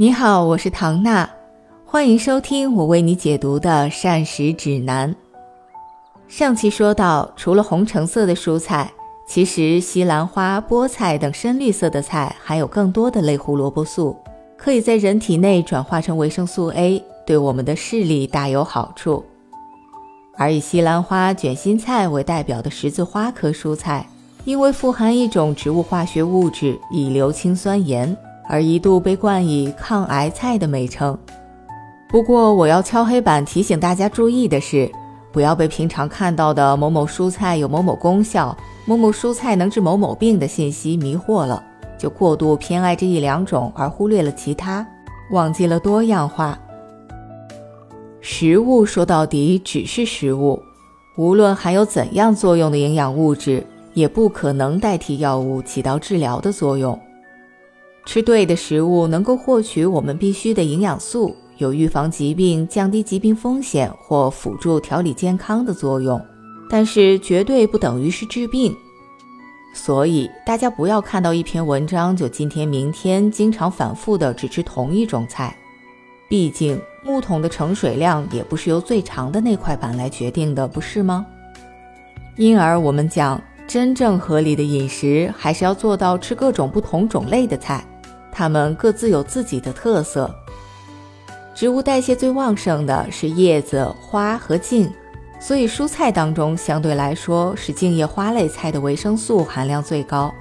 你好，我是唐娜，欢迎收听我为你解读的膳食指南。上期说到，除了红橙色的蔬菜，其实西兰花、菠菜等深绿色的菜含有更多的类胡萝卜素，可以在人体内转化成维生素 A，对我们的视力大有好处。而以西兰花、卷心菜为代表的十字花科蔬菜，因为富含一种植物化学物质乙硫氰酸盐。而一度被冠以抗癌菜的美称。不过，我要敲黑板提醒大家注意的是，不要被平常看到的某某蔬菜有某某功效、某某蔬菜能治某某病的信息迷惑了，就过度偏爱这一两种，而忽略了其他，忘记了多样化。食物说到底只是食物，无论含有怎样作用的营养物质，也不可能代替药物起到治疗的作用。吃对的食物能够获取我们必需的营养素，有预防疾病、降低疾病风险或辅助调理健康的作用，但是绝对不等于是治病。所以大家不要看到一篇文章就今天明天经常反复的只吃同一种菜，毕竟木桶的盛水量也不是由最长的那块板来决定的，不是吗？因而我们讲，真正合理的饮食还是要做到吃各种不同种类的菜。它们各自有自己的特色。植物代谢最旺盛的是叶子、花和茎，所以蔬菜当中相对来说是茎叶花类菜的维生素含量最高。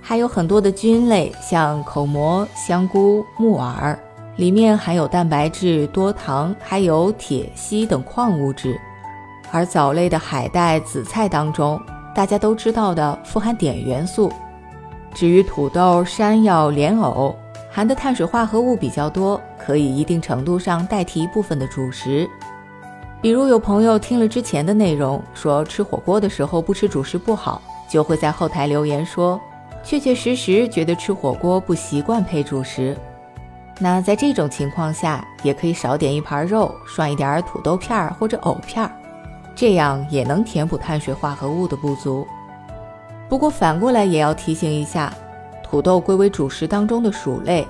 还有很多的菌类，像口蘑、香菇、木耳，里面含有蛋白质、多糖，还有铁、硒等矿物质。而藻类的海带、紫菜当中，大家都知道的富含碘元素。至于土豆、山药、莲藕，含的碳水化合物比较多，可以一定程度上代替一部分的主食。比如有朋友听了之前的内容，说吃火锅的时候不吃主食不好，就会在后台留言说，确确实实觉得吃火锅不习惯配主食。那在这种情况下，也可以少点一盘肉，涮一点土豆片或者藕片，这样也能填补碳水化合物的不足。不过反过来也要提醒一下，土豆归为主食当中的薯类，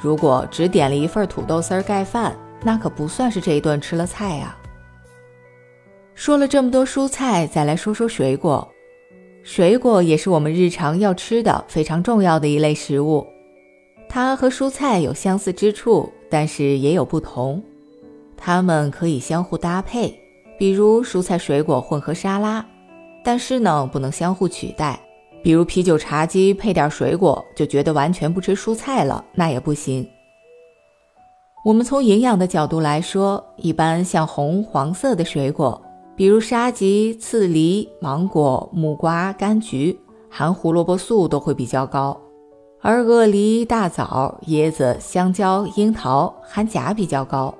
如果只点了一份土豆丝儿盖饭，那可不算是这一顿吃了菜呀。说了这么多蔬菜，再来说说水果。水果也是我们日常要吃的非常重要的一类食物，它和蔬菜有相似之处，但是也有不同。它们可以相互搭配，比如蔬菜水果混合沙拉。但是呢，不能相互取代。比如啤酒茶几配点水果，就觉得完全不吃蔬菜了，那也不行。我们从营养的角度来说，一般像红黄色的水果，比如沙棘、刺梨、芒果、木瓜、柑橘，含胡萝卜素都会比较高；而鳄梨、大枣、椰子、香蕉、樱桃含钾比较高。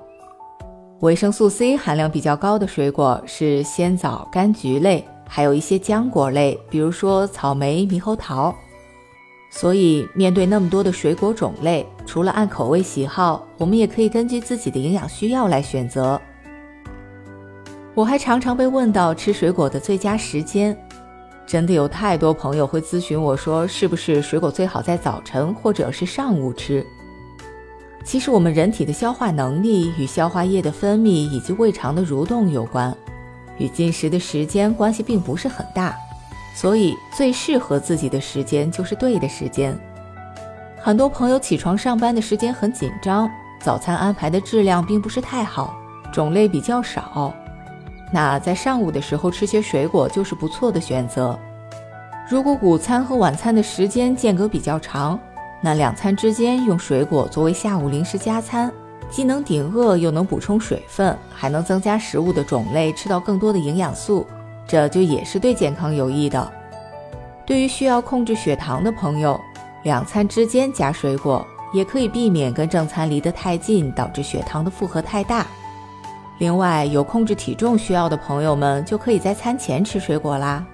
维生素 C 含量比较高的水果是鲜枣、柑橘类。还有一些浆果类，比如说草莓、猕猴桃。所以，面对那么多的水果种类，除了按口味喜好，我们也可以根据自己的营养需要来选择。我还常常被问到吃水果的最佳时间，真的有太多朋友会咨询我说，是不是水果最好在早晨或者是上午吃？其实，我们人体的消化能力与消化液的分泌以及胃肠的蠕动有关。与进食的时间关系并不是很大，所以最适合自己的时间就是对的时间。很多朋友起床上班的时间很紧张，早餐安排的质量并不是太好，种类比较少，那在上午的时候吃些水果就是不错的选择。如果午餐和晚餐的时间间隔比较长，那两餐之间用水果作为下午零食加餐。既能顶饿，又能补充水分，还能增加食物的种类，吃到更多的营养素，这就也是对健康有益的。对于需要控制血糖的朋友，两餐之间加水果，也可以避免跟正餐离得太近，导致血糖的负荷太大。另外，有控制体重需要的朋友们，就可以在餐前吃水果啦。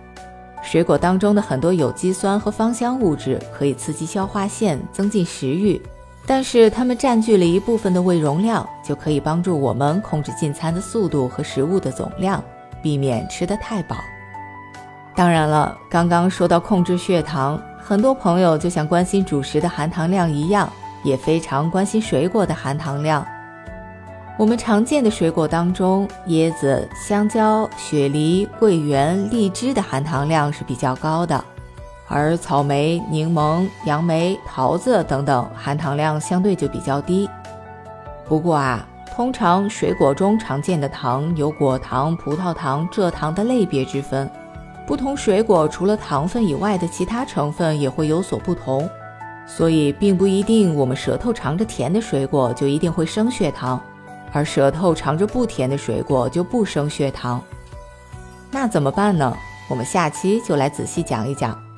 水果当中的很多有机酸和芳香物质，可以刺激消化腺，增进食欲。但是它们占据了一部分的胃容量，就可以帮助我们控制进餐的速度和食物的总量，避免吃得太饱。当然了，刚刚说到控制血糖，很多朋友就像关心主食的含糖量一样，也非常关心水果的含糖量。我们常见的水果当中，椰子、香蕉、雪梨、桂圆、荔枝的含糖量是比较高的，而草莓、柠檬、杨梅、桃子等等含糖量相对就比较低。不过啊，通常水果中常见的糖有果糖、葡萄糖、蔗糖的类别之分，不同水果除了糖分以外的其他成分也会有所不同，所以并不一定我们舌头尝着甜的水果就一定会升血糖。而舌头尝着不甜的水果就不升血糖，那怎么办呢？我们下期就来仔细讲一讲。